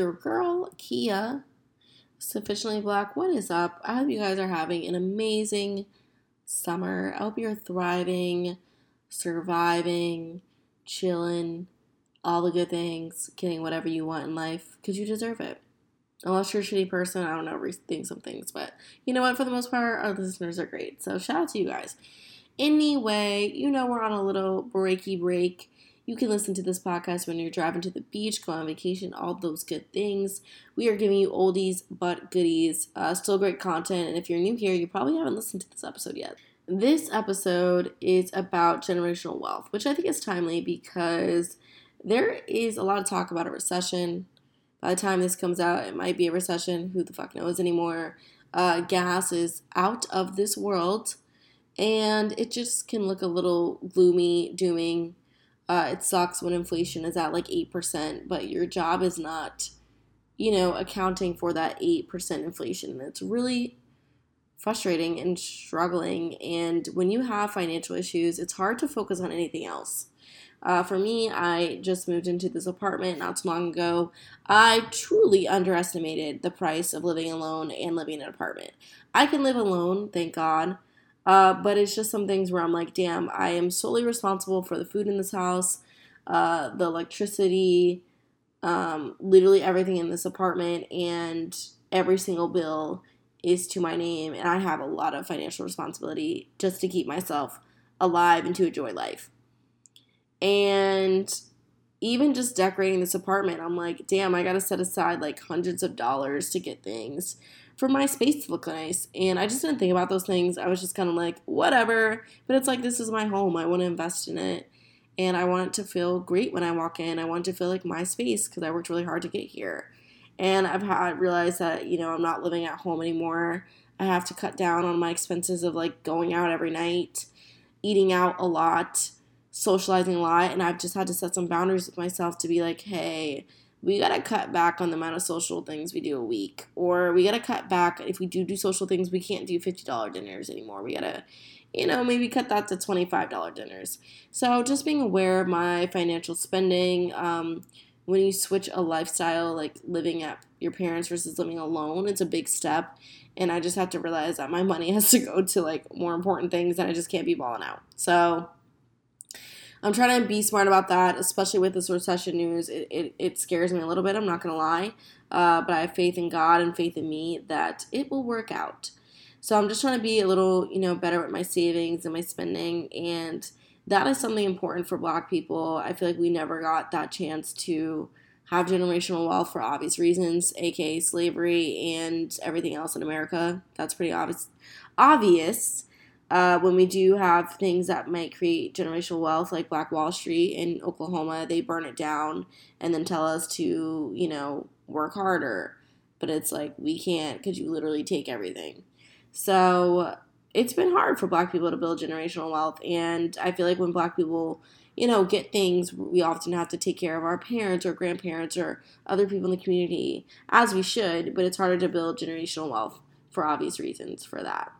Your girl, Kia, sufficiently black. What is up? I hope you guys are having an amazing summer. I hope you're thriving, surviving, chilling, all the good things, getting whatever you want in life because you deserve it. Unless you're a shitty person, I don't know, rethink some things. But you know what? For the most part, our listeners are great. So shout out to you guys. Anyway, you know we're on a little breaky break. You can listen to this podcast when you're driving to the beach, going on vacation, all those good things. We are giving you oldies but goodies, uh, still great content. And if you're new here, you probably haven't listened to this episode yet. This episode is about generational wealth, which I think is timely because there is a lot of talk about a recession. By the time this comes out, it might be a recession. Who the fuck knows anymore? Uh, gas is out of this world, and it just can look a little gloomy, dooming. Uh, it sucks when inflation is at like 8%, but your job is not, you know, accounting for that 8% inflation. It's really frustrating and struggling. And when you have financial issues, it's hard to focus on anything else. Uh, for me, I just moved into this apartment not too long ago. I truly underestimated the price of living alone and living in an apartment. I can live alone, thank God. Uh, but it's just some things where I'm like, damn, I am solely responsible for the food in this house, uh, the electricity, um, literally everything in this apartment, and every single bill is to my name. And I have a lot of financial responsibility just to keep myself alive and to enjoy life. And even just decorating this apartment, I'm like, damn, I gotta set aside like hundreds of dollars to get things for my space to look nice. And I just didn't think about those things. I was just kind of like, whatever. But it's like, this is my home. I want to invest in it. And I want it to feel great when I walk in. I want it to feel like my space because I worked really hard to get here. And I've had realized that, you know, I'm not living at home anymore. I have to cut down on my expenses of like going out every night, eating out a lot socializing a lot and I've just had to set some boundaries with myself to be like, hey, we gotta cut back on the amount of social things we do a week. Or we gotta cut back if we do do social things, we can't do $50 dinners anymore. We gotta, you know, maybe cut that to $25 dinners. So just being aware of my financial spending. Um, when you switch a lifestyle, like living at your parents versus living alone, it's a big step. And I just have to realize that my money has to go to like more important things and I just can't be balling out. So I'm trying to be smart about that, especially with this recession news. It, it, it scares me a little bit, I'm not going to lie. Uh, but I have faith in God and faith in me that it will work out. So I'm just trying to be a little, you know, better with my savings and my spending. And that is something important for black people. I feel like we never got that chance to have generational wealth for obvious reasons, aka slavery and everything else in America. That's pretty obvious. Obvious uh, when we do have things that might create generational wealth, like Black Wall Street in Oklahoma, they burn it down and then tell us to, you know, work harder. But it's like, we can't because you literally take everything. So it's been hard for Black people to build generational wealth. And I feel like when Black people, you know, get things, we often have to take care of our parents or grandparents or other people in the community, as we should. But it's harder to build generational wealth for obvious reasons for that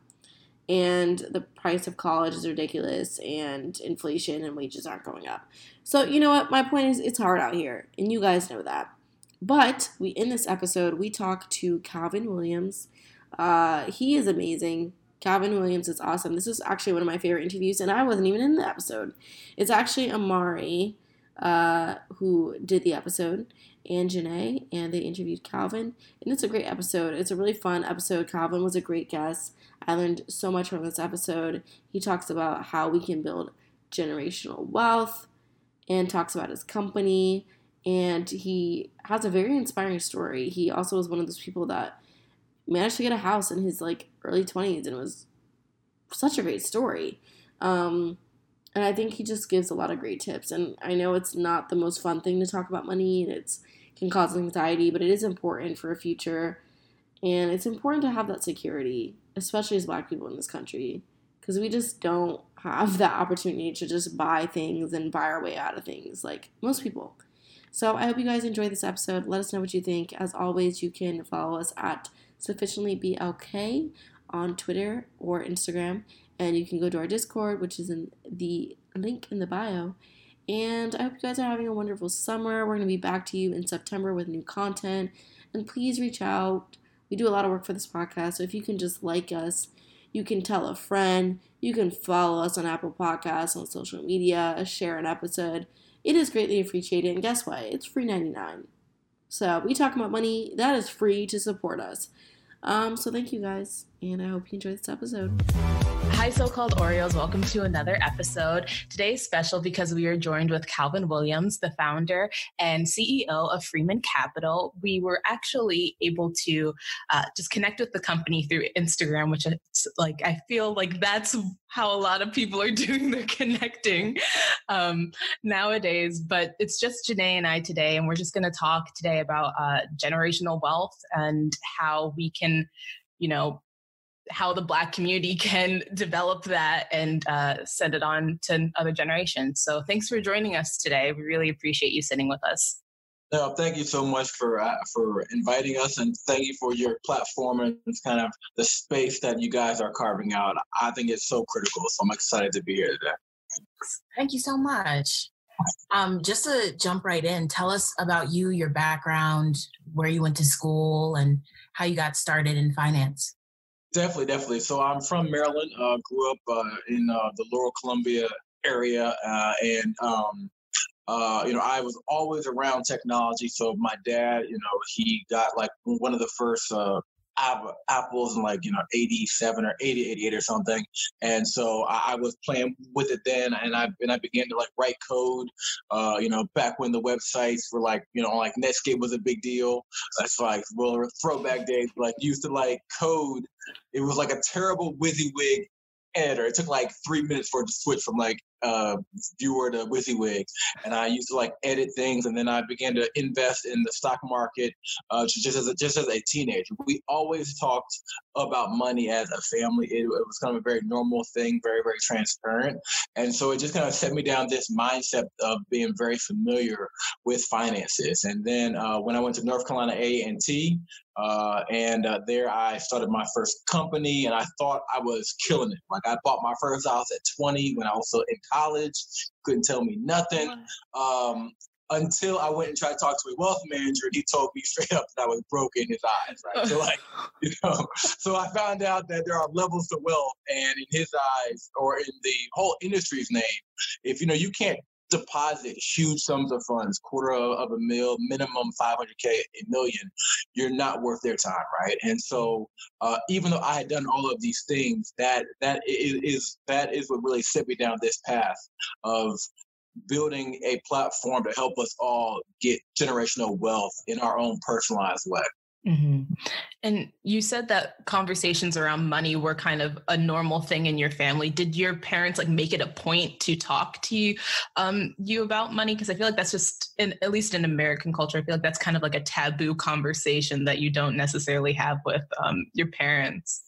and the price of college is ridiculous and inflation and wages aren't going up. So, you know what? My point is it's hard out here, and you guys know that. But we in this episode we talk to Calvin Williams. Uh, he is amazing. Calvin Williams is awesome. This is actually one of my favorite interviews, and I wasn't even in the episode. It's actually Amari uh, who did the episode, and Janae, and they interviewed Calvin. And it's a great episode. It's a really fun episode. Calvin was a great guest. I learned so much from this episode. He talks about how we can build generational wealth and talks about his company. And he has a very inspiring story. He also was one of those people that managed to get a house in his like early 20s and it was such a great story. Um, and I think he just gives a lot of great tips. And I know it's not the most fun thing to talk about money and it's can cause anxiety, but it is important for a future. And it's important to have that security especially as black people in this country, because we just don't have that opportunity to just buy things and buy our way out of things like most people. So I hope you guys enjoyed this episode. Let us know what you think. As always, you can follow us at sufficiently sufficientlyblk on Twitter or Instagram, and you can go to our Discord, which is in the link in the bio. And I hope you guys are having a wonderful summer. We're going to be back to you in September with new content. And please reach out. We do a lot of work for this podcast. So if you can just like us, you can tell a friend, you can follow us on Apple Podcasts, on social media, share an episode. It is greatly appreciated. And guess what? It's free 99. So we talk about money. That is free to support us. Um, so thank you guys, and I hope you enjoy this episode. Hi, so called Oreos. Welcome to another episode. Today's special because we are joined with Calvin Williams, the founder and CEO of Freeman Capital. We were actually able to uh, just connect with the company through Instagram, which is like, I feel like that's how a lot of people are doing their connecting um, nowadays. But it's just Janae and I today, and we're just going to talk today about uh, generational wealth and how we can, you know, how the black community can develop that and uh, send it on to other generations so thanks for joining us today we really appreciate you sitting with us no, thank you so much for uh, for inviting us, and thank you for your platform and kind of the space that you guys are carving out. I think it's so critical, so I'm excited to be here today. Thank you so much. Um, just to jump right in, tell us about you, your background, where you went to school, and how you got started in finance. Definitely, definitely. So I'm from Maryland. Uh, grew up uh, in uh, the Laurel Columbia area, uh, and um, uh, you know, I was always around technology. So my dad, you know, he got like one of the first uh, apples in like you know 87 or 80 88 or something. And so I, I, was playing with it then and i and i began to like write code uh, you know back when the websites were like you know like netscape was a big deal. That's like well throwback days like used to like code. It was like a terrible WYSIWYG editor. It took like three minutes for it to switch from like uh, viewer to WYSIWYG, and I used to like edit things, and then I began to invest in the stock market uh, just as a, just as a teenager. We always talked about money as a family. It, it, was kind of a very normal thing, very very transparent, and so it just kind of set me down this mindset of being very familiar with finances. And then uh, when I went to North Carolina A and T, uh, and uh, there I started my first company, and I thought I was killing it. Like I bought my first house at 20 when I was still in college. Couldn't tell me nothing um, until I went and tried to talk to a wealth manager, and he told me straight up that I was broke in his eyes. Right, so like, you know, so I found out that there are levels to wealth, and in his eyes, or in the whole industry's name, if you know you can't deposit huge sums of funds, quarter of a mil, minimum 500K, a million, you're not worth their time, right? And so, uh, even though I had done all of these things, that that is that is what really set me down this path of building a platform to help us all get generational wealth in our own personalized way. Mm-hmm. And you said that conversations around money were kind of a normal thing in your family. Did your parents like make it a point to talk to you, um, you about money? Because I feel like that's just, in, at least in American culture, I feel like that's kind of like a taboo conversation that you don't necessarily have with um, your parents.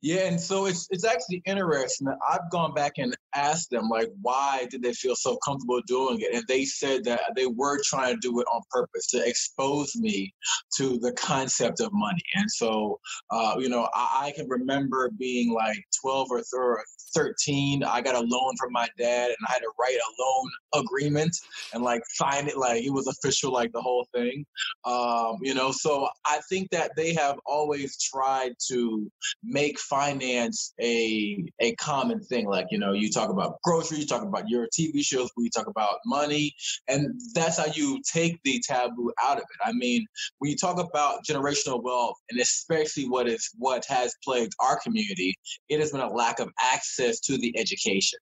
Yeah, and so it's it's actually interesting. That I've gone back and asked them like why did they feel so comfortable doing it, and they said that they were trying to do it on purpose to expose me to the concept of money. And so, uh, you know, I, I, can remember being like twelve or, or 13, I got a loan from my dad and I had to write a loan agreement and like sign it like it was official, like the whole thing. Um, you know, so I think that they have always tried to make finance a a common thing. Like, you know, you talk about groceries, you talk about your TV shows, we talk about money, and that's how you take the taboo out of it. I mean, when you talk about generational wealth and especially what is what has plagued our community, it has been a lack of access to the education,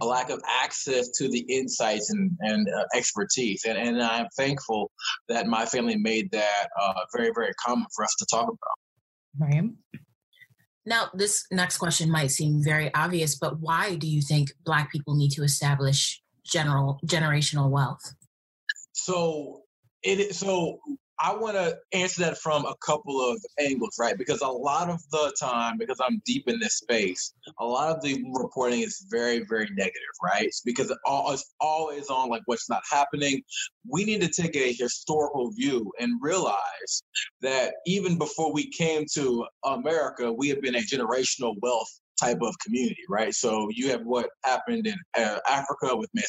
a lack of access to the insights and, and uh, expertise. And, and I'm thankful that my family made that uh, very, very common for us to talk about. Right. Now, this next question might seem very obvious, but why do you think Black people need to establish general generational wealth? So it so I want to answer that from a couple of angles, right? Because a lot of the time, because I'm deep in this space, a lot of the reporting is very, very negative, right? It's because it all, it's always on like what's not happening. We need to take a historical view and realize that even before we came to America, we have been a generational wealth type of community, right? So you have what happened in uh, Africa with uh,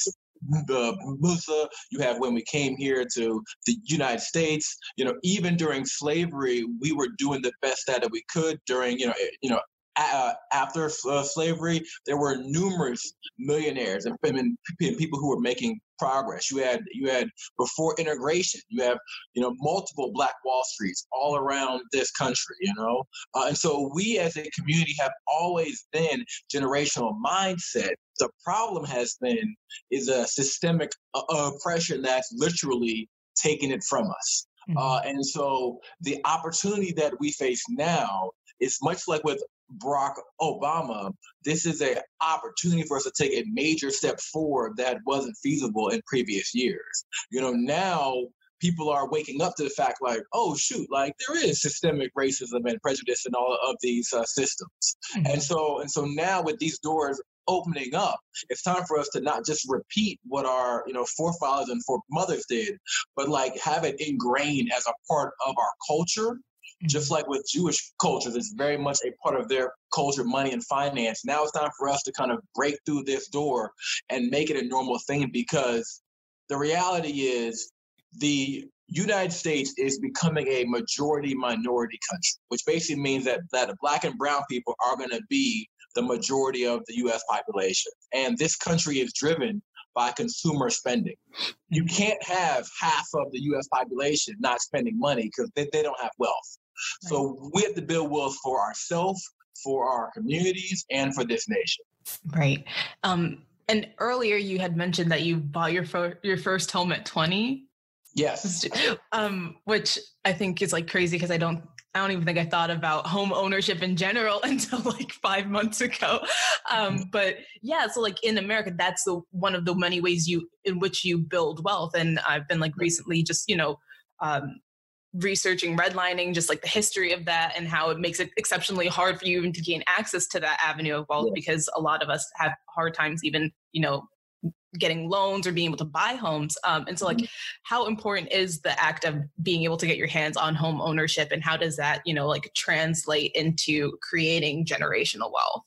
Musa, you have when we came here to the United States. You know, even during slavery, we were doing the best that we could during you know eh, you know uh, after uh, slavery, there were numerous millionaires and, and, people who were making progress. You had you had before integration, you have you know multiple Black Wall Streets all around this country. You know, uh, and so we as a community have always been generational mindset. The problem has been is a systemic uh, oppression that's literally taken it from us. Mm-hmm. Uh, and so the opportunity that we face now is much like with Barack Obama, this is an opportunity for us to take a major step forward that wasn't feasible in previous years. You know, now people are waking up to the fact like, oh shoot, like there is systemic racism and prejudice in all of these uh, systems. Mm-hmm. And so and so now with these doors opening up, it's time for us to not just repeat what our you know forefathers and foremothers did, but like have it ingrained as a part of our culture just like with Jewish cultures, it's very much a part of their culture, money and finance. Now it's time for us to kind of break through this door and make it a normal thing because the reality is the United States is becoming a majority minority country, which basically means that that black and brown people are going to be the majority of the US population. And this country is driven by consumer spending. You can't have half of the US population not spending money because they, they don't have wealth. So we have to build wealth for ourselves, for our communities, and for this nation. Right. Um, and earlier you had mentioned that you bought your your first home at 20. Yes. Um, which I think is like crazy because I don't I don't even think I thought about home ownership in general until like five months ago. Um, mm-hmm. but yeah, so like in America, that's the one of the many ways you in which you build wealth. And I've been like recently just you know um, researching redlining, just like the history of that and how it makes it exceptionally hard for you even to gain access to that avenue of wealth yeah. because a lot of us have hard times even, you know, getting loans or being able to buy homes. Um, and so like mm-hmm. how important is the act of being able to get your hands on home ownership and how does that, you know, like translate into creating generational wealth?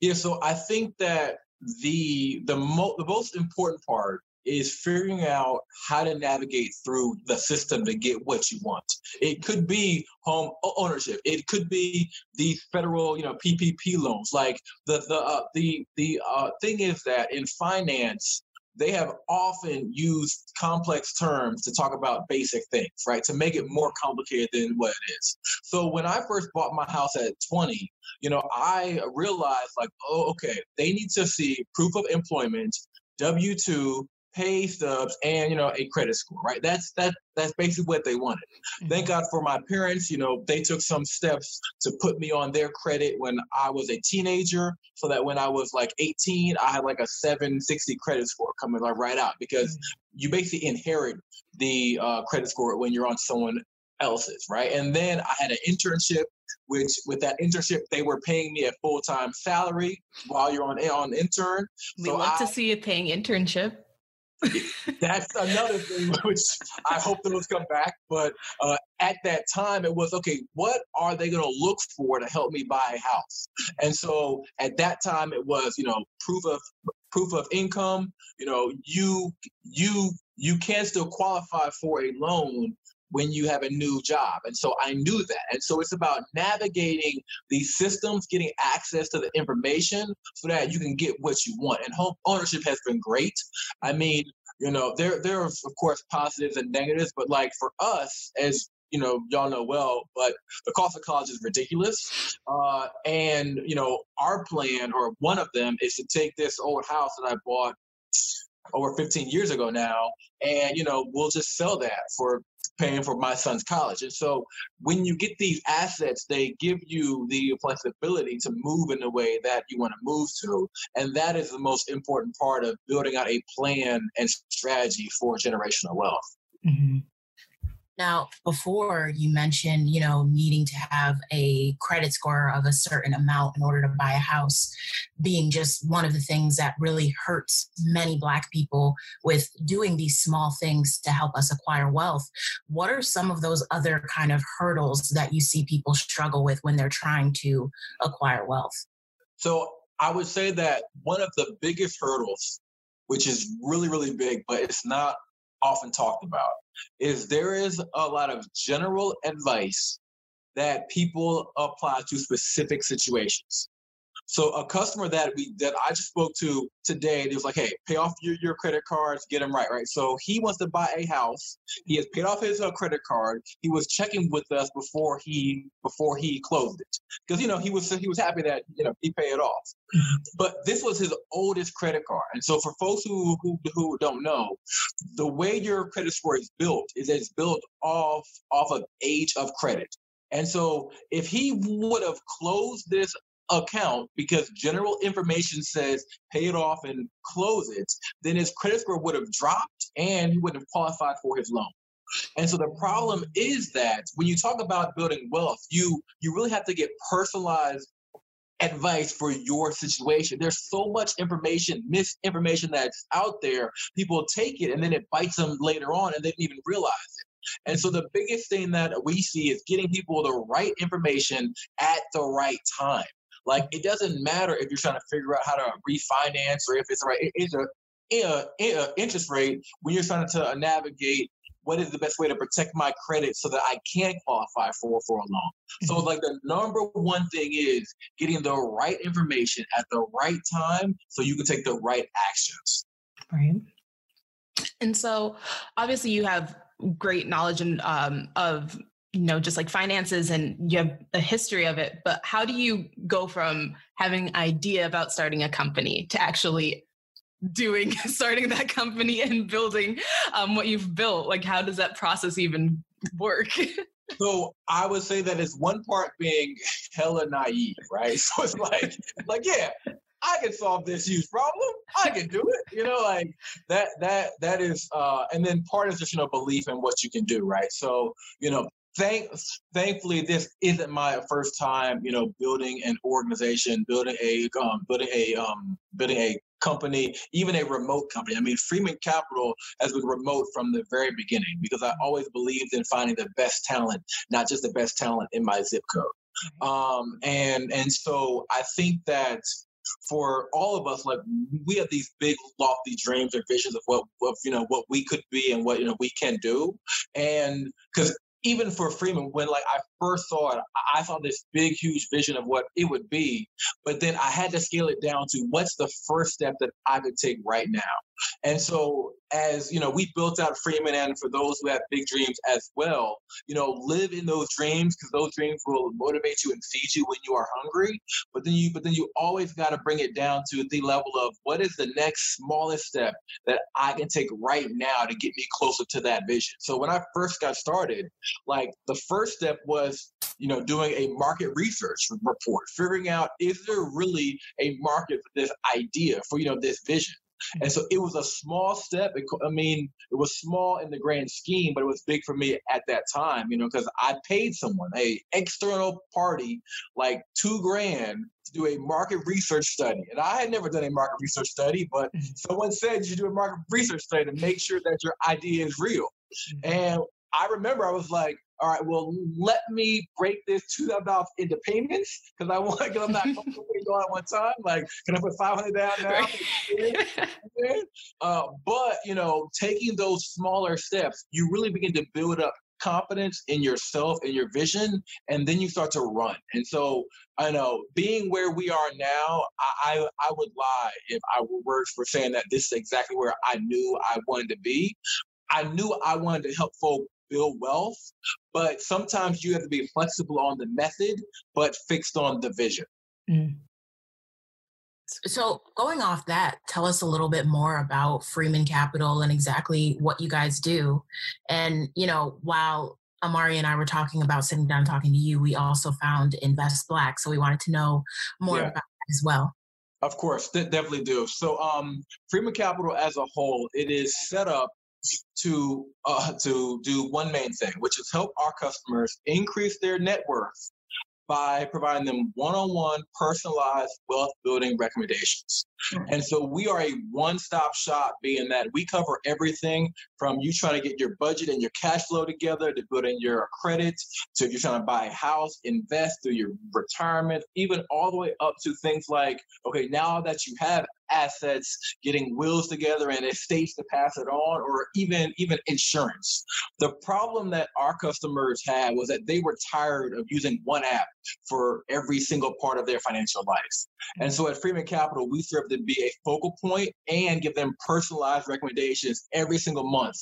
Yeah, so I think that the the, mo- the most important part is figuring out how to navigate through the system to get what you want. It could be home ownership. It could be these federal, you know, PPP loans. Like the the uh, the the uh, thing is that in finance, they have often used complex terms to talk about basic things, right? To make it more complicated than what it is. So when I first bought my house at 20, you know, I realized like, oh, okay, they need to see proof of employment, W 2, pay stubs and you know a credit score right? That's that that's basically what they wanted. Mm-hmm. thank god for my parents you know they took some steps to put me on their credit when i was a teenager so that when i was like 18 i had like a 760 credit score coming like right out because mm-hmm. you basically inherit the uh, credit score when you're on someone else's right? And then i had an internship which with that internship they were paying me a full-time salary while you're on on intern. We so love I, to see you paying internship that's another thing which I hope those come back. But uh, at that time, it was okay. What are they going to look for to help me buy a house? And so at that time, it was you know proof of proof of income. You know, you you you can still qualify for a loan when you have a new job. And so I knew that. And so it's about navigating these systems, getting access to the information so that you can get what you want. And home ownership has been great. I mean, you know, there there are of course positives and negatives, but like for us as you know, y'all know well, but the cost of college is ridiculous. Uh, and, you know, our plan, or one of them, is to take this old house that I bought over 15 years ago now, and, you know, we'll just sell that for paying for my son's college. And so when you get these assets, they give you the flexibility to move in the way that you want to move to. And that is the most important part of building out a plan and strategy for generational wealth. Mm-hmm. Now, before you mentioned, you know, needing to have a credit score of a certain amount in order to buy a house being just one of the things that really hurts many Black people with doing these small things to help us acquire wealth. What are some of those other kind of hurdles that you see people struggle with when they're trying to acquire wealth? So I would say that one of the biggest hurdles which is really, really big, but it's not often talked about, is there is a lot of general advice that people apply to specific situations. So a customer that we that I just spoke to today, he was like, "Hey, pay off your, your credit cards, get them right, right." So he wants to buy a house. He has paid off his uh, credit card. He was checking with us before he before he closed it because you know he was he was happy that you know he paid it off. But this was his oldest credit card, and so for folks who who who don't know, the way your credit score is built is it's built off off of age of credit. And so if he would have closed this account because general information says pay it off and close it, then his credit score would have dropped and he wouldn't have qualified for his loan. And so the problem is that when you talk about building wealth, you you really have to get personalized advice for your situation. There's so much information, misinformation that's out there. People take it and then it bites them later on and they don't even realize it. And so the biggest thing that we see is getting people the right information at the right time. Like it doesn't matter if you're trying to figure out how to refinance or if it's right. It's a, a, a interest rate when you're trying to navigate what is the best way to protect my credit so that I can qualify for for a loan. So mm-hmm. like the number one thing is getting the right information at the right time so you can take the right actions. Right. And so obviously you have great knowledge and um, of you know just like finances and you have a history of it but how do you go from having an idea about starting a company to actually doing starting that company and building um, what you've built like how does that process even work so i would say that it's one part being hella naive right so it's like like yeah I can solve this huge problem. I can do it. You know, like that that that is uh and then part is just, you know, belief in what you can do, right? So, you know, thank thankfully this isn't my first time, you know, building an organization, building a um building a um building a company, even a remote company. I mean, Freeman Capital has been remote from the very beginning because I always believed in finding the best talent, not just the best talent in my zip code. Um, and and so I think that for all of us, like we have these big lofty dreams and visions of what, of, you know, what we could be and what, you know, we can do. And because even for Freeman, when like I first saw it, I saw this big, huge vision of what it would be. But then I had to scale it down to what's the first step that I could take right now. And so, as you know, we built out Freeman, and for those who have big dreams as well, you know, live in those dreams because those dreams will motivate you and feed you when you are hungry. But then you, but then you always got to bring it down to the level of what is the next smallest step that I can take right now to get me closer to that vision. So when I first got started, like the first step was, you know, doing a market research report, figuring out is there really a market for this idea, for you know, this vision. And so it was a small step. It, I mean, it was small in the grand scheme, but it was big for me at that time, you know, because I paid someone, a external party, like two grand to do a market research study. And I had never done a market research study, but mm-hmm. someone said you should do a market research study to make sure that your idea is real. Mm-hmm. And I remember I was like, all right, well, let me break this two thousand dollars into payments because I want because I'm not comfortable going at one time. Like, can I put five hundred down now? uh, but you know, taking those smaller steps, you really begin to build up confidence in yourself and your vision, and then you start to run. And so, I know being where we are now, I I, I would lie if I were words for saying that this is exactly where I knew I wanted to be. I knew I wanted to help folk build wealth, but sometimes you have to be flexible on the method, but fixed on the vision. Mm. So, going off that, tell us a little bit more about Freeman Capital and exactly what you guys do. And, you know, while Amari and I were talking about sitting down talking to you, we also found Invest Black. So, we wanted to know more yeah. about that as well. Of course, definitely do. So, um, Freeman Capital as a whole, it is set up to uh, to do one main thing, which is help our customers increase their net worth by providing them one-on-one personalized wealth building recommendations. Mm-hmm. And so we are a one-stop shop being that we cover everything from you trying to get your budget and your cash flow together to building your credit to if you're trying to buy a house, invest through your retirement, even all the way up to things like, okay, now that you have assets, getting wills together and estates to pass it on, or even even insurance. The problem that our customers had was that they were tired of using one app for every single part of their financial life. And so at Freeman Capital, we serve to be a focal point and give them personalized recommendations every single month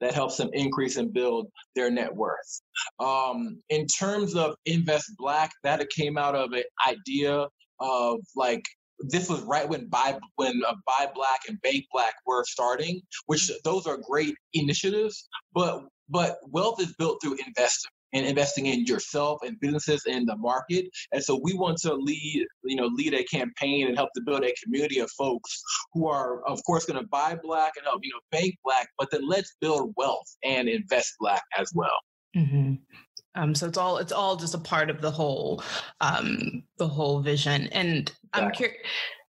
that helps them increase and build their net worth. Um, in terms of Invest Black, that came out of an idea of like this was right when buy when uh, buy black and bank black were starting which those are great initiatives but but wealth is built through investing and investing in yourself and businesses in the market. And so we want to lead, you know, lead a campaign and help to build a community of folks who are, of course, going to buy black and help, you know, bank black, but then let's build wealth and invest black as well. Mm-hmm. Um, so it's all it's all just a part of the whole um, the whole vision. And I'm curious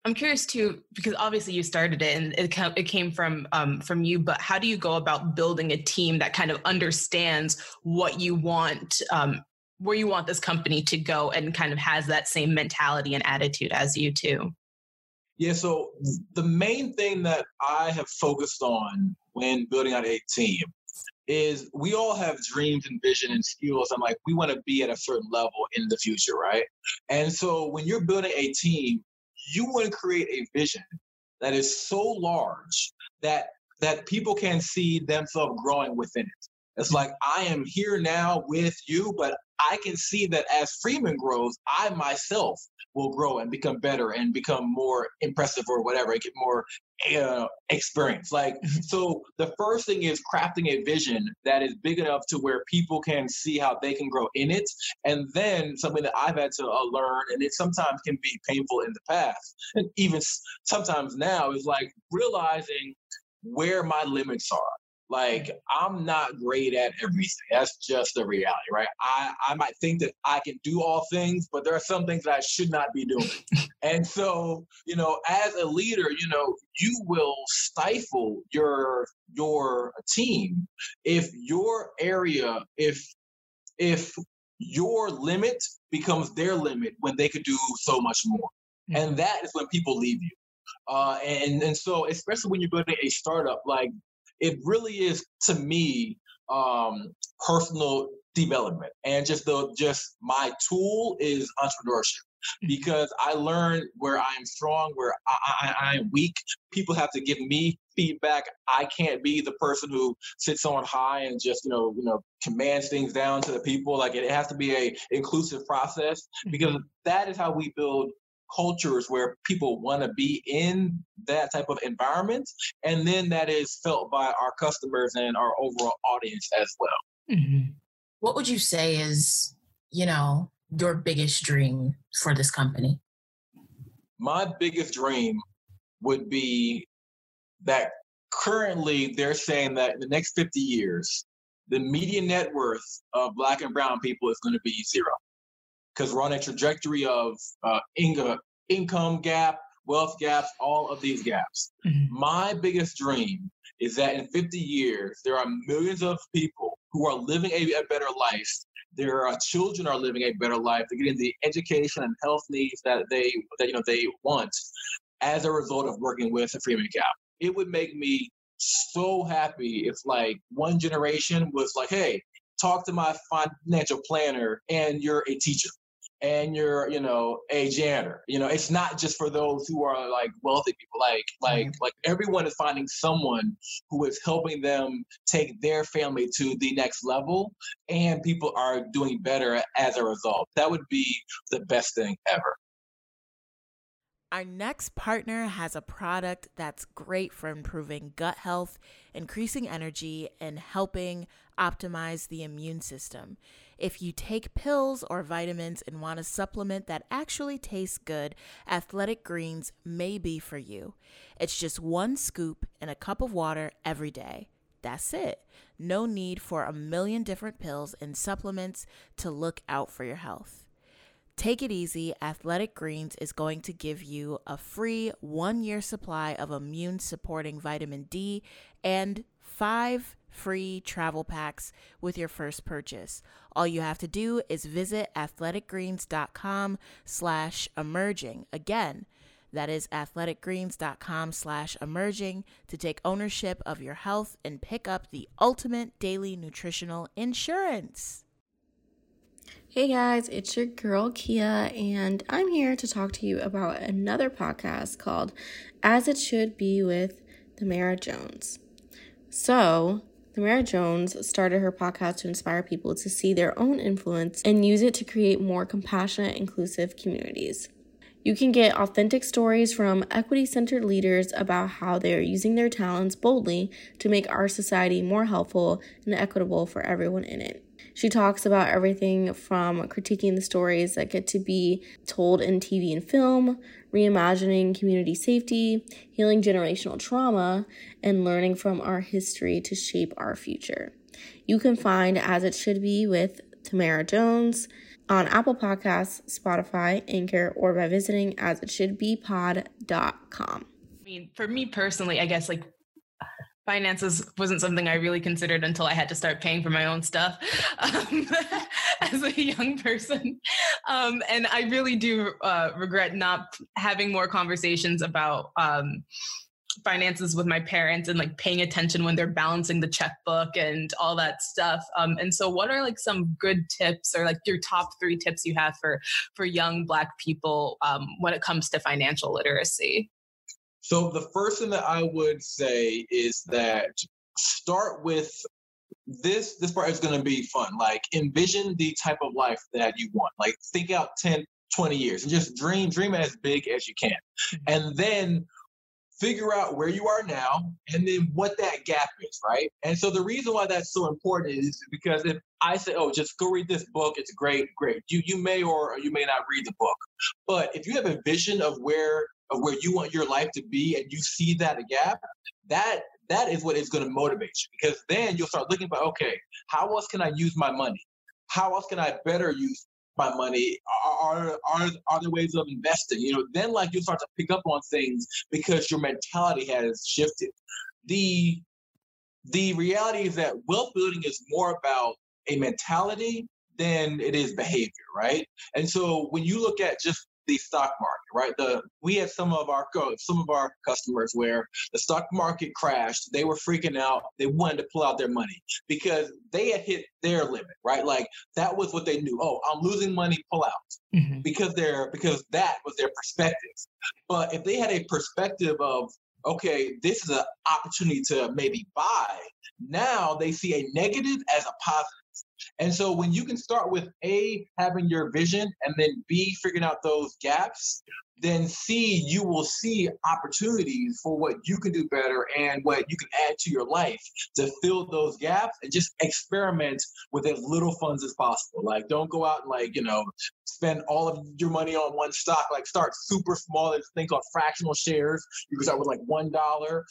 I'm curious too, because obviously you started it and it, it came from um, from you. But how do you go about building a team that kind of understands what you want, um, where you want this company to go, and kind of has that same mentality and attitude as you too? Yeah. So the main thing that I have focused on when building out a team is we all have dreams and vision and skills. I'm like, we want to be at a certain level in the future, right? And so when you're building a team, you want to create a vision that is so large that that people can see themselves growing within it. It's like I am here now with you, but I can see that as Freeman grows, I myself will grow and become better and become more impressive or whatever, I get more uh, experience. Like, mm-hmm. so the first thing is crafting a vision that is big enough to where people can see how they can grow in it. And then something that I've had to uh, learn, and it sometimes can be painful in the past, and even sometimes now, is like realizing where my limits are. Like I'm not great at everything. That's just the reality, right? I, I might think that I can do all things, but there are some things that I should not be doing. and so, you know, as a leader, you know, you will stifle your your team if your area, if if your limit becomes their limit when they could do so much more. Mm-hmm. And that is when people leave you. Uh, and and so especially when you're building a startup, like it really is to me um, personal development and just the just my tool is entrepreneurship mm. because I learn where I am strong, where I, I, I, am weak. People have to give me feedback. I can't be the person who sits on high and just you know you know commands things down to the people. Like it has to be a inclusive process because mm-hmm. that is how we build cultures where people want to be in that type of environment. And then that is felt by our customers and our overall audience as well. Mm-hmm. What would you say is, you know, your biggest dream for this company? My biggest dream would be that currently they're saying that in the next 50 years, the median net worth of black and brown people is going to be zero because we're on a trajectory of uh, income, income gap, wealth gaps, all of these gaps. Mm-hmm. My biggest dream is that in 50 years, there are millions of people who are living a, a better life. Their uh, children are living a better life. They're getting the education and health needs that they that you know they want as a result of working with the Freeman Cap. It would make me so happy if like one generation was like, hey, talk to my financial planner and you're a teacher and you're you know a janitor. You know it's not just for those who are like wealthy people. Like like mm-hmm. like everyone is finding someone who is helping them take their family to the next level and people are doing better as a result. That would be the best thing ever. Our next partner has a product that's great for improving gut health, increasing energy, and helping optimize the immune system. If you take pills or vitamins and want a supplement that actually tastes good, Athletic Greens may be for you. It's just one scoop in a cup of water every day. That's it. No need for a million different pills and supplements to look out for your health. Take it easy. Athletic Greens is going to give you a free one year supply of immune supporting vitamin D and five free travel packs with your first purchase. All you have to do is visit athleticgreens.com slash emerging. Again, That is athleticgreens.com slash emerging to take ownership of your health and pick up the ultimate daily nutritional insurance. Hey guys, it's your girl Kia, and I'm here to talk to you about another podcast called As It Should Be with Tamara Jones. So, Tamara Jones started her podcast to inspire people to see their own influence and use it to create more compassionate, inclusive communities. You can get authentic stories from equity centered leaders about how they are using their talents boldly to make our society more helpful and equitable for everyone in it. She talks about everything from critiquing the stories that get to be told in TV and film, reimagining community safety, healing generational trauma, and learning from our history to shape our future. You can find As It Should Be with Tamara Jones on Apple Podcasts, Spotify, Anchor, or by visiting asitshouldbepod.com. I mean, for me personally, I guess like finances wasn't something I really considered until I had to start paying for my own stuff um, as a young person. Um, and I really do uh, regret not having more conversations about um, finances with my parents and like paying attention when they're balancing the checkbook and all that stuff um, and so what are like some good tips or like your top three tips you have for for young black people um, when it comes to financial literacy so the first thing that i would say is that start with this this part is going to be fun like envision the type of life that you want like think out 10 20 years and just dream dream as big as you can and then figure out where you are now and then what that gap is, right? And so the reason why that's so important is because if I say, oh, just go read this book, it's great, great. You you may or you may not read the book. But if you have a vision of where of where you want your life to be and you see that gap, that that is what is going to motivate you because then you'll start looking for okay, how else can I use my money? How else can I better use my money? Are, are, are there ways of investing? You know, then like you start to pick up on things because your mentality has shifted. The the reality is that wealth building is more about a mentality than it is behavior, right? And so when you look at just the stock market, right? The we had some of our some of our customers where the stock market crashed. They were freaking out. They wanted to pull out their money because they had hit their limit, right? Like that was what they knew. Oh, I'm losing money. Pull out mm-hmm. because they're because that was their perspective. But if they had a perspective of okay, this is an opportunity to maybe buy. Now they see a negative as a positive. And so when you can start with A, having your vision, and then B, figuring out those gaps, then C, you will see opportunities for what you can do better and what you can add to your life to fill those gaps and just experiment with as little funds as possible. Like, don't go out and, like, you know, spend all of your money on one stock. Like, start super small. There's a thing called fractional shares. You can start with like $1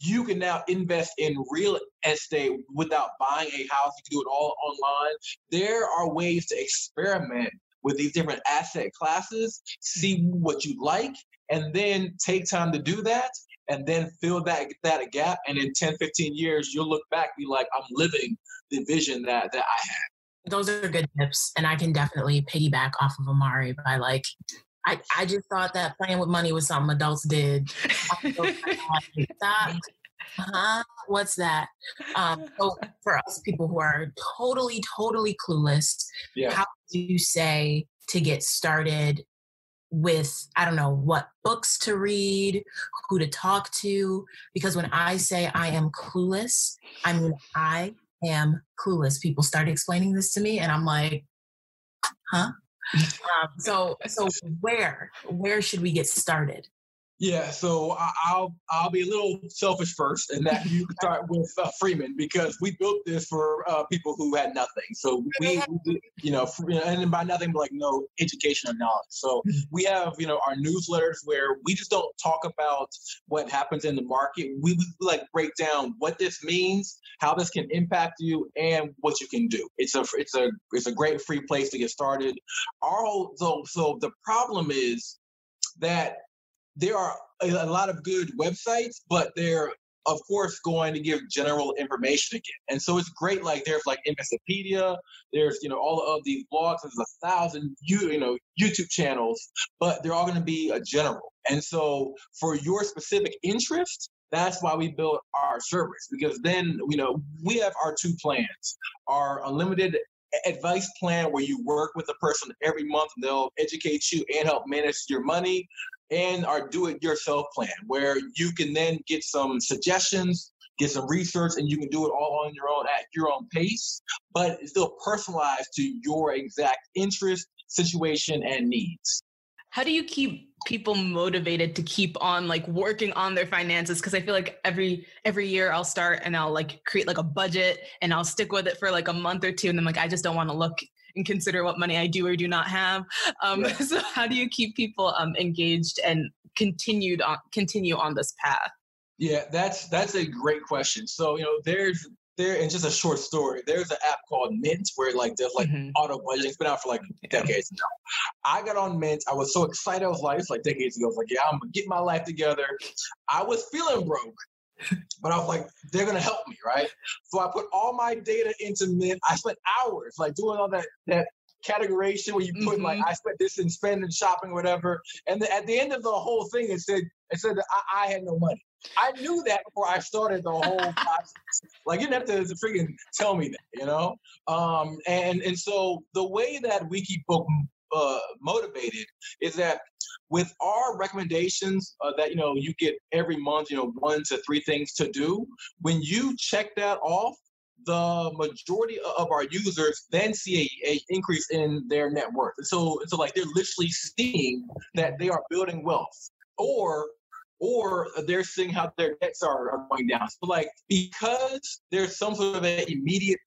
you can now invest in real estate without buying a house. You can do it all online. There are ways to experiment with these different asset classes, see what you like, and then take time to do that and then fill that that gap. And in 10, 15 years, you'll look back be like, I'm living the vision that that I had. Those are good tips. And I can definitely piggyback off of Amari by like I, I just thought that playing with money was something adults did. Stop. Huh? What's that? Um, so for us people who are totally, totally clueless, yeah. how do you say to get started with I don't know what books to read, who to talk to? Because when I say I am clueless, I mean I am clueless. People start explaining this to me, and I'm like, huh? Um, so so where where should we get started? Yeah, so I'll I'll be a little selfish first, and that you start with uh, Freeman because we built this for uh, people who had nothing. So we, we, you know, and by nothing, like no education or knowledge. So we have you know our newsletters where we just don't talk about what happens in the market. We like break down what this means, how this can impact you, and what you can do. It's a it's a it's a great free place to get started. Our whole so so the problem is that there are a, lot of good websites, but they're of course, going to give general information again. And so it's great. Like there's like Investopedia, there's you know all of these blogs. There's a thousand you you know YouTube channels, but they're all going to be a general. And so for your specific interest, that's why we built our service because then you know we have our two plans: our unlimited advice plan where you work with a person every month and they'll educate you and help manage your money and our do it yourself plan where you can then get some suggestions get some research and you can do it all on your own at your own pace but it's still personalized to your exact interest situation and needs. How do you keep people motivated to keep on like working on their finances? Because i feel like every every year i'll start and i'll like create like a budget and i'll stick with it for like a month or two and then like i just don't want to look and consider what money i do or do not have um, yeah. so how do you keep people um, engaged and continued on continue on this path yeah that's that's a great question so you know there's there and just a short story, there's an app called Mint where like there's like mm-hmm. auto budgeting. It's been out for like decades now. I got on Mint. I was so excited. I was like, it's like decades ago. I was like, yeah, I'm gonna get my life together. I was feeling broke. But I was like, they're gonna help me, right? So I put all my data into Mint. I spent hours like doing all that that categorization where you put mm-hmm. like I spent this in spending, shopping, whatever. And then at the end of the whole thing, it said it said that I, I had no money. I knew that before I started the whole process. like you didn't have to freaking tell me that, you know. Um, and and so the way that keep uh, motivated is that with our recommendations uh, that you know you get every month, you know, one to three things to do. When you check that off, the majority of our users then see a, a, increase in their net worth. And so, so like they're literally seeing that they are building wealth, or or they're seeing how their debts are, are going down. So like because there's some sort of an immediate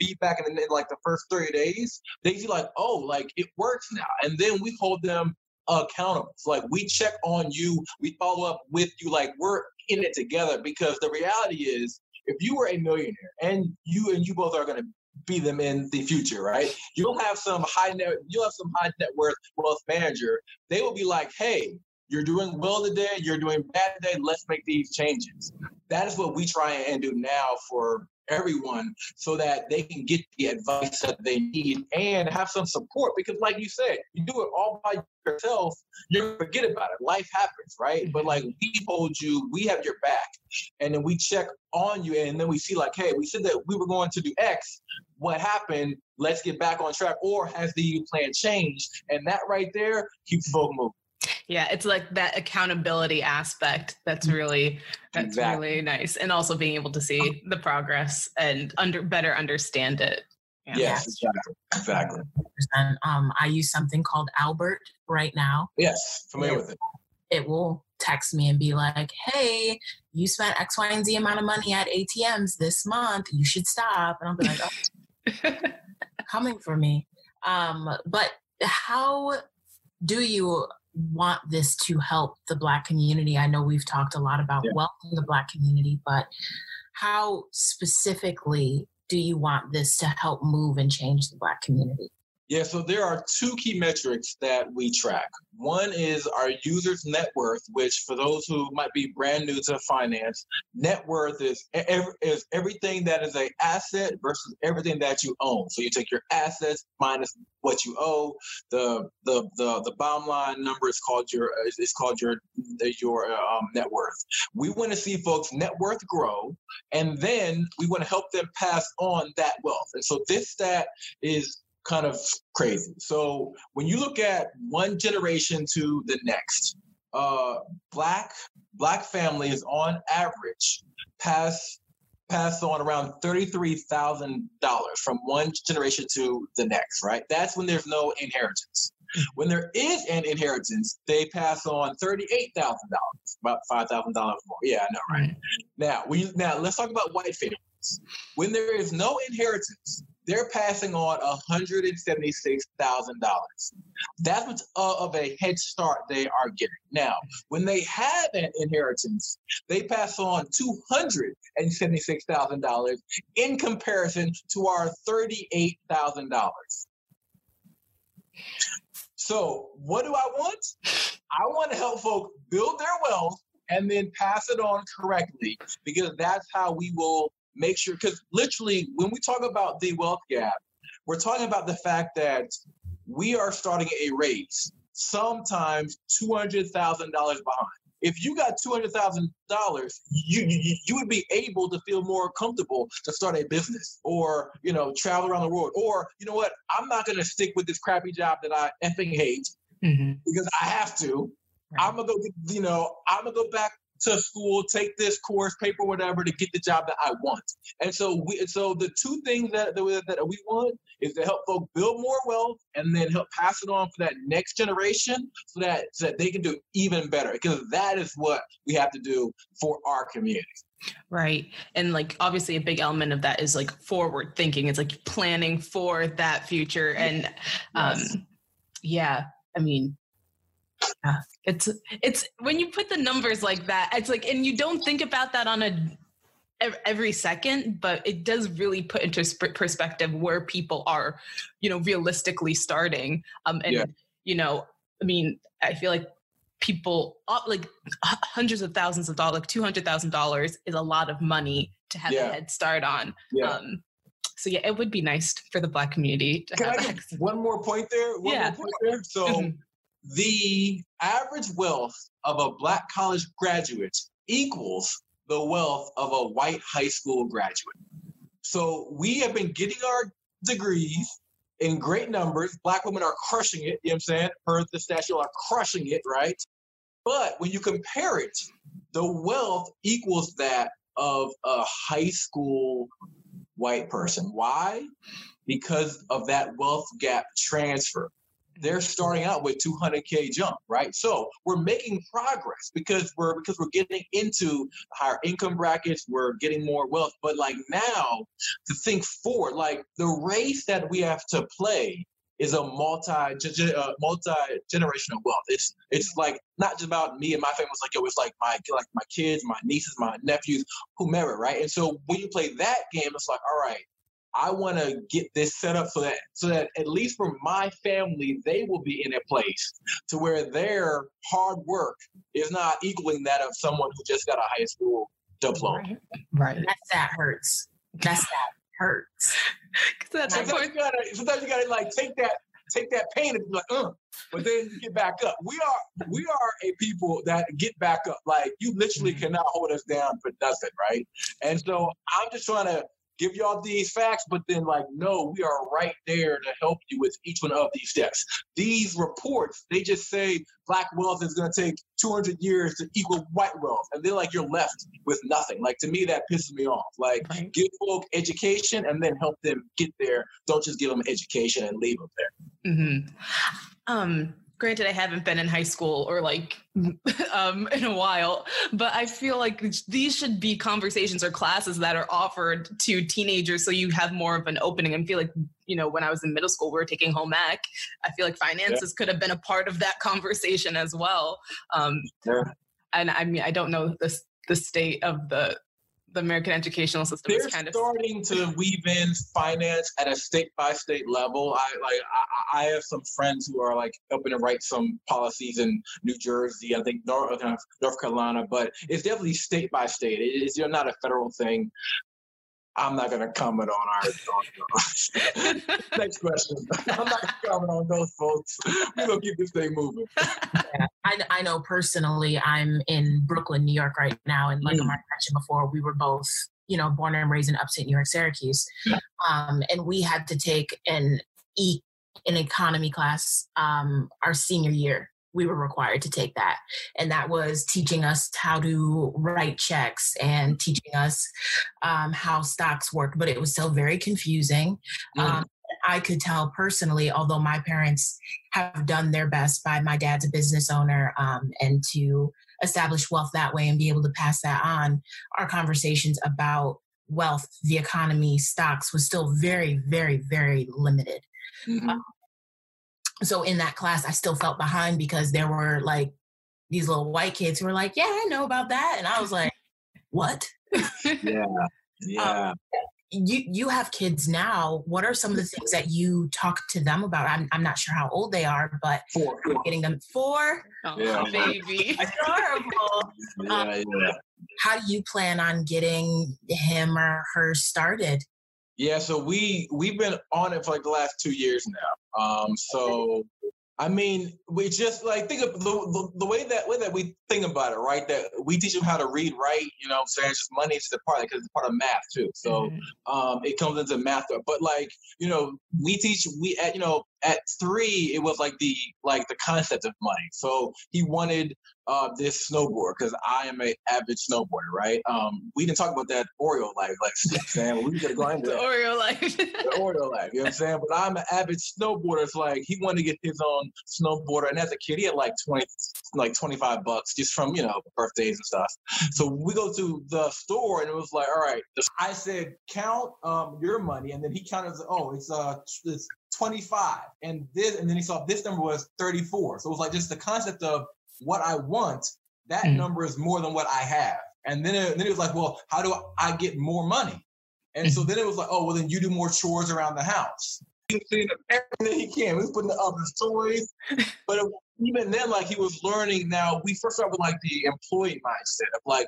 feedback in, the, in like the first 30 days, they see like, oh, like it works now. And then we hold them accountable. Like we check on you, we follow up with you, like we're in it together because the reality is if you were a millionaire and you and you both are gonna be them in the future, right? You'll have some high net you'll have some high net worth wealth manager. They will be like, hey, you're doing well today, you're doing bad today, let's make these changes. That is what we try and do now for everyone so that they can get the advice that they need and have some support because like you said you do it all by yourself you forget about it. Life happens right? But like we hold you we have your back and then we check on you and then we see like hey we said that we were going to do x what happened? Let's get back on track. Or has the plan changed? And that right there keeps folk moving yeah it's like that accountability aspect that's mm, really that's exactly. really nice and also being able to see the progress and under better understand it. Yeah. yes exactly exactly. Um, i use something called albert right now. Yes familiar it, with it. it will text me and be like hey you spent x y and z amount of money at atms this month. You should stop. And i'll be like oh, coming for me. Um, but how do you want this to help the Black community? I know we've talked a lot about yeah. wealth in the Black community, but how specifically do you want this to help move and change the Black community? Yeah, so there are two key metrics that we track. One is our users' net worth, which for those who might be brand new to finance, net worth is, is everything that is a asset versus everything that you own. So you take your assets minus what you owe. The the the, the bottom line number is called your is called your your um, net worth. We want to see folks' net worth grow, and then we want to help them pass on that wealth. And so this stat is kind of crazy. So when you look at one generation to the next, uh, black black families on average pass pass on around thirty-three thousand dollars from one generation to the next. Right? That's when there's no inheritance. When there is an inheritance, they pass on thirty-eight thousand dollars, about five thousand dollars more. Yeah, I know, right? Now, we now let's talk about white families. When there is no inheritance, they're passing on $176,000. That's uh, of a head start they are getting. Now, when they have an inheritance, they pass on $276,000 in comparison to our $38,000. So, what do I want? I want to help folks build their wealth and then pass it on correctly because that's how we will make sure. Because literally, when we talk about the wealth gap, we're talking about the fact that we are starting a race, sometimes $200,000 behind. If you got $200,000, you, you you would be able to feel more comfortable to start a business or, you know, travel around the world. Or, you know what, I'm not going to stick with this crappy job that I effing hate mm-hmm. because I have to. Right. I'm gonna go, you know, I'm gonna go back to school, take this course, paper, whatever, to get the job that I want. And so we, so the two things that, that, we want is to help folks build more wealth and then help pass it on for that next generation so that, so that they can do even better because that is what we have to do for our community. Right. And like obviously a big element of that is like forward thinking. It's like planning for that future. And um yes. yeah, I mean yeah, it's it's when you put the numbers like that, it's like, and you don't think about that on a every second, but it does really put into perspective where people are, you know, realistically starting. Um, and yeah. you know, I mean, I feel like people uh, like hundreds of thousands of dollars, like two hundred thousand dollars is a lot of money to have yeah. a head start on. Yeah. Um, so yeah, it would be nice for the Black community. To Can I get one more point there? One yeah. more point there. So. Mm-hmm the average wealth of a black college graduate equals the wealth of a white high school graduate. So we have been getting our degrees in great numbers. Black women are crushing it, you know what I'm saying? Per the statue are crushing it, right? But when you compare it, the wealth equals that of a high school white person. Why? Because of that wealth gap transfer they're starting out with 200k jump right so we're making progress because we're because we're getting into higher income brackets we're getting more wealth but like now to think forward like the race that we have to play is a multi uh, multi generational wealth. It's it's like not just about me and my family. It's like yo, it's like my like my kids, my nieces, my nephews, whomever, right? And so when you play that game, it's like all right, I want to get this set up so that so that at least for my family, they will be in a place to where their hard work is not equaling that of someone who just got a high school diploma. Right. right. That's that hurts. That's that hurts. sometimes, you gotta, sometimes you gotta like take that take that pain and be like, uh, but then you get back up. We are we are a people that get back up. Like you literally mm-hmm. cannot hold us down for nothing, right? And so I'm just trying to give y'all these facts, but then like, no, we are right there to help you with each one of these steps. These reports, they just say black wealth is going to take 200 years to equal white wealth, and then like you're left with nothing. Like to me, that pisses me off. Like give folk education and then help them get there. Don't just give them education and leave them there. Mm-hmm. Um, granted i haven't been in high school or like um, in a while but i feel like these should be conversations or classes that are offered to teenagers so you have more of an opening and feel like you know when i was in middle school we were taking home ec i feel like finances yeah. could have been a part of that conversation as well um, yeah. and i mean i don't know the the state of the the American educational system They're is kind of starting to weave in finance at a state by state level. I like I, I, have some friends who are like helping to write some policies in New Jersey, I think North, uh, North Carolina, but it's definitely state by state. It is you're not a federal thing. I'm not going to comment on our. Next question. I'm not going to comment on those folks. We're going to keep this thing moving. Yeah, I, I know personally, I'm in Brooklyn, New York right now. And like mm. I mentioned before, we were both, you know, born and raised in upstate New York, Syracuse. Yeah. Um, and we had to take an e an economy class um, our senior year we were required to take that. And that was teaching us how to write checks and teaching us um, how stocks work, but it was still very confusing. Mm. Um, I could tell personally, although my parents have done their best by my dad's a business owner um, and to establish wealth that way and be able to pass that on, our conversations about wealth, the economy, stocks was still very, very, very limited. Mm-hmm. Um, so in that class, I still felt behind because there were like these little white kids who were like, "Yeah, I know about that," and I was like, "What?" yeah, yeah. Um, you you have kids now. What are some of the things that you talk to them about? I'm I'm not sure how old they are, but four, four. getting them four. Oh, Yeah. baby. Adorable. Yeah, yeah. How do you plan on getting him or her started? Yeah, so we we've been on it for like the last two years now. Um, so I mean, we just like think of the, the, the way that way that we think about it, right? That we teach them how to read, write. You know, I'm saying it's just money is a part because it's part of math too. So Mhm. um, it comes into math. But like you know, we teach we at you know at three it was like the like the concept of money. So he wanted uh, this snowboard because I am an avid snowboarder, right? Um, we didn't talk about that Oreo life, like saying we gotta go into The Oreo life. the Oreo life. You know what I'm saying? But I'm an avid snowboarder. It's like he wanted to get his own snowboarder, and as a kid, he had like twenty, like twenty five bucks just from you know birthdays and stuff. So we go to the store, and it was like, all right. I said, count um, your money, and then he counted. Oh, it's uh, it's twenty five, and this, and then he saw this number was thirty four. So it was like just the concept of what I want. That Mm. number is more than what I have. And then it, then it was like, well, how do I get more money? And so then it was like, oh, well, then you do more chores around the house. He was doing everything he can. He was putting up his toys. But it, even then, like he was learning now, we first started with like the employee mindset of like,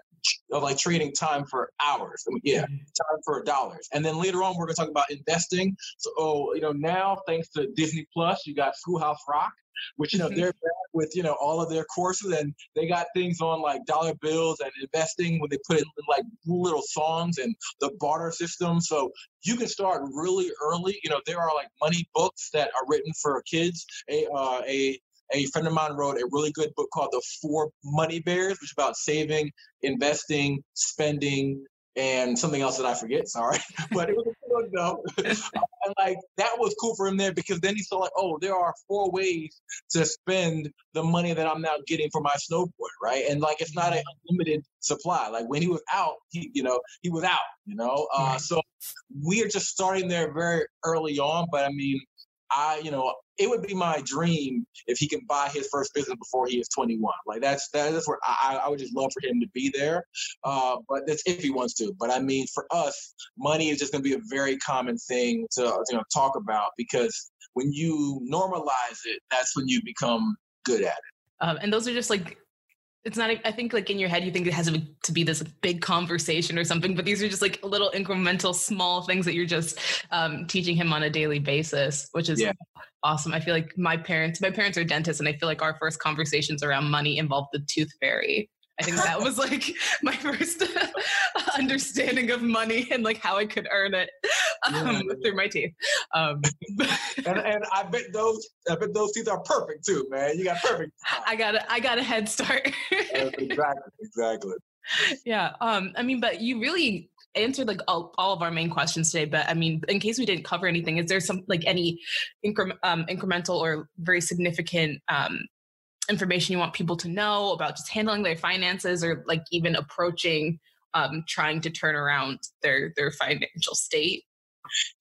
of like trading time for hours. I mean, yeah, mm-hmm. time for dollars. And then later on, we're going to talk about investing. So, oh, you know, now thanks to Disney Plus, you got Schoolhouse Rock, which, you know, Mhm. they're back with, you know, all of their courses and they got things on like dollar bills and investing when they put it in like little songs and the barter system. So you can start really early. You know, there are like money books that are written for kids. A, uh, a, a friend of mine wrote a really good book called The Four Money Bears, which is about saving, investing, spending, and something else that I forget. Sorry, but it was a though. and like that was cool for him there because then he saw like, oh, there are four ways to spend the money that I'm now getting for my snowboard, right? And like it's not an unlimited supply. Like when he was out, he you know he was out. You know, uh, so we are just starting there very early on. But I mean, I you know it would be my dream if he can buy his first business before he is 21. Like that's that's where I, I would just love for him to be there. Uh, but that's if he wants to. But I mean, for us, money is just going to be a very common thing to you know talk about because when you normalize it, that's when you become good at it. um, and those are just like it's not i think like in your head you think it has to be this big conversation or something but these are just like little incremental small things that you're just um, teaching him on a daily basis which is Yeah. awesome i feel like my parents my parents are dentists and i feel like our first conversations around money involved the tooth fairy i think that was like my first understanding of money and like how i could earn it um, Yeah. through my teeth um, And, and I bet those I bet those teeth are perfect too, man. You got perfect. i got a, i got a head start exactly, exactly. yeah um i mean but you really answered like all, all of our main questions today but i mean in case we didn't cover anything is there some like any incre- um, incremental or very significant um information you want people to know about just handling their finances or like even approaching um trying to turn around their their financial state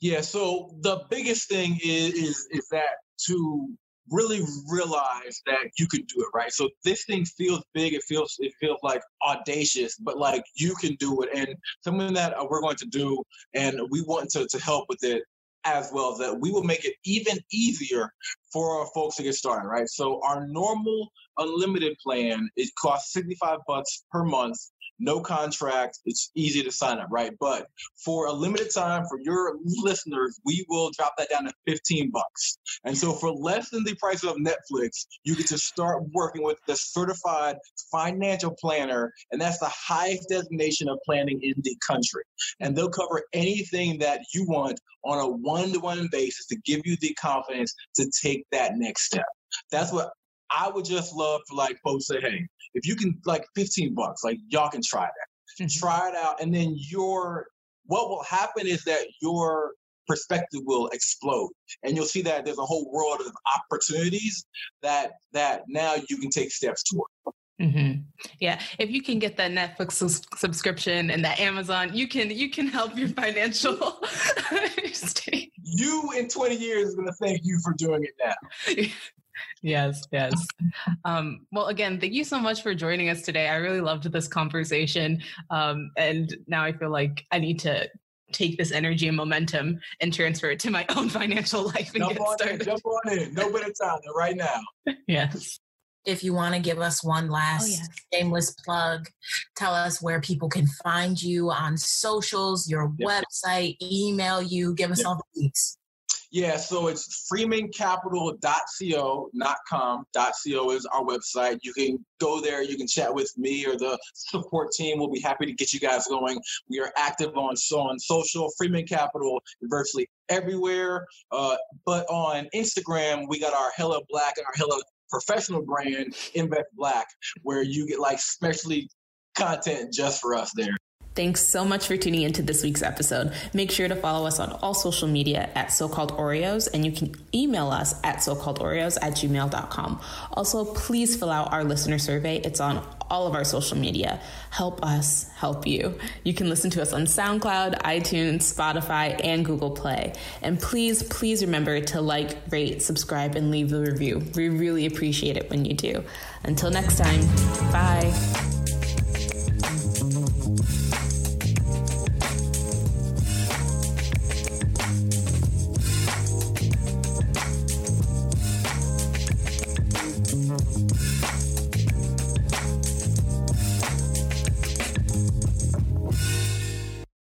Yeah. So the biggest thing is is is that to really realize that you can do it, right? So this thing feels big. It feels it feels like audacious, but like you can do it, and something that uh, we're going to do, and we want to to help with it as well. That we will make it even easier for our folks to get started, right? So our normal unlimited plan it costs sixty five bucks per month. No contract. It's easy to sign up, right? But for a limited time for your listeners, we will drop that down to 15 bucks. And so for less than the price of Netflix, you get to start working with the certified financial planner, and that's the highest designation of planning in the country. And they'll cover anything that you want on a one-to-one basis to give you the confidence to take that next step. That's what I would just love for like folks to say, hey, if you can like 15 bucks, like y'all can try that. Mm-hmm. Try it out and then your what will happen is that your perspective will explode and you'll see that there's a whole world of opportunities that that now you can take steps toward Mm-hmm. Yeah, if you can get that Netflix sus- subscription and that Amazon, you can you can help your financial you in 20 years is going to thank you for doing it now yes, yes. Um, well, again, thank you so much for joining us today. I really loved this conversation, um, and now I feel like I need to take this energy and momentum and transfer it to my own financial life and jump get on started. In, jump on in. No better time than right now. Yes. If you want to give us one last Oh, yes. shameless plug, tell us where people can find you on socials, your Yep. website, email you, give us Yep. all the links. Yeah, so it's freemancapital.co, not com. .co is our website. You can go there. You can chat with me or the support team. We'll be happy to get you guys going. We are active on so on social. Freeman Capital virtually everywhere. Uh, but on Instagram, we got our Hello Black and our Hella professional brand, Invest Black, where you get like specially content just for us there. Thanks so much for tuning into this week's episode. Make sure to follow us on all social media at so called Oreos, and you can email us at so called Oreos at gmail.com. Also, please fill out our listener survey. It's on all of our social media. Help us help you. You can listen to us on SoundCloud, iTunes, Spotify, and Google Play. And please, please remember to like, rate, subscribe, and leave a review. We really appreciate it when you do. Until next time, bye.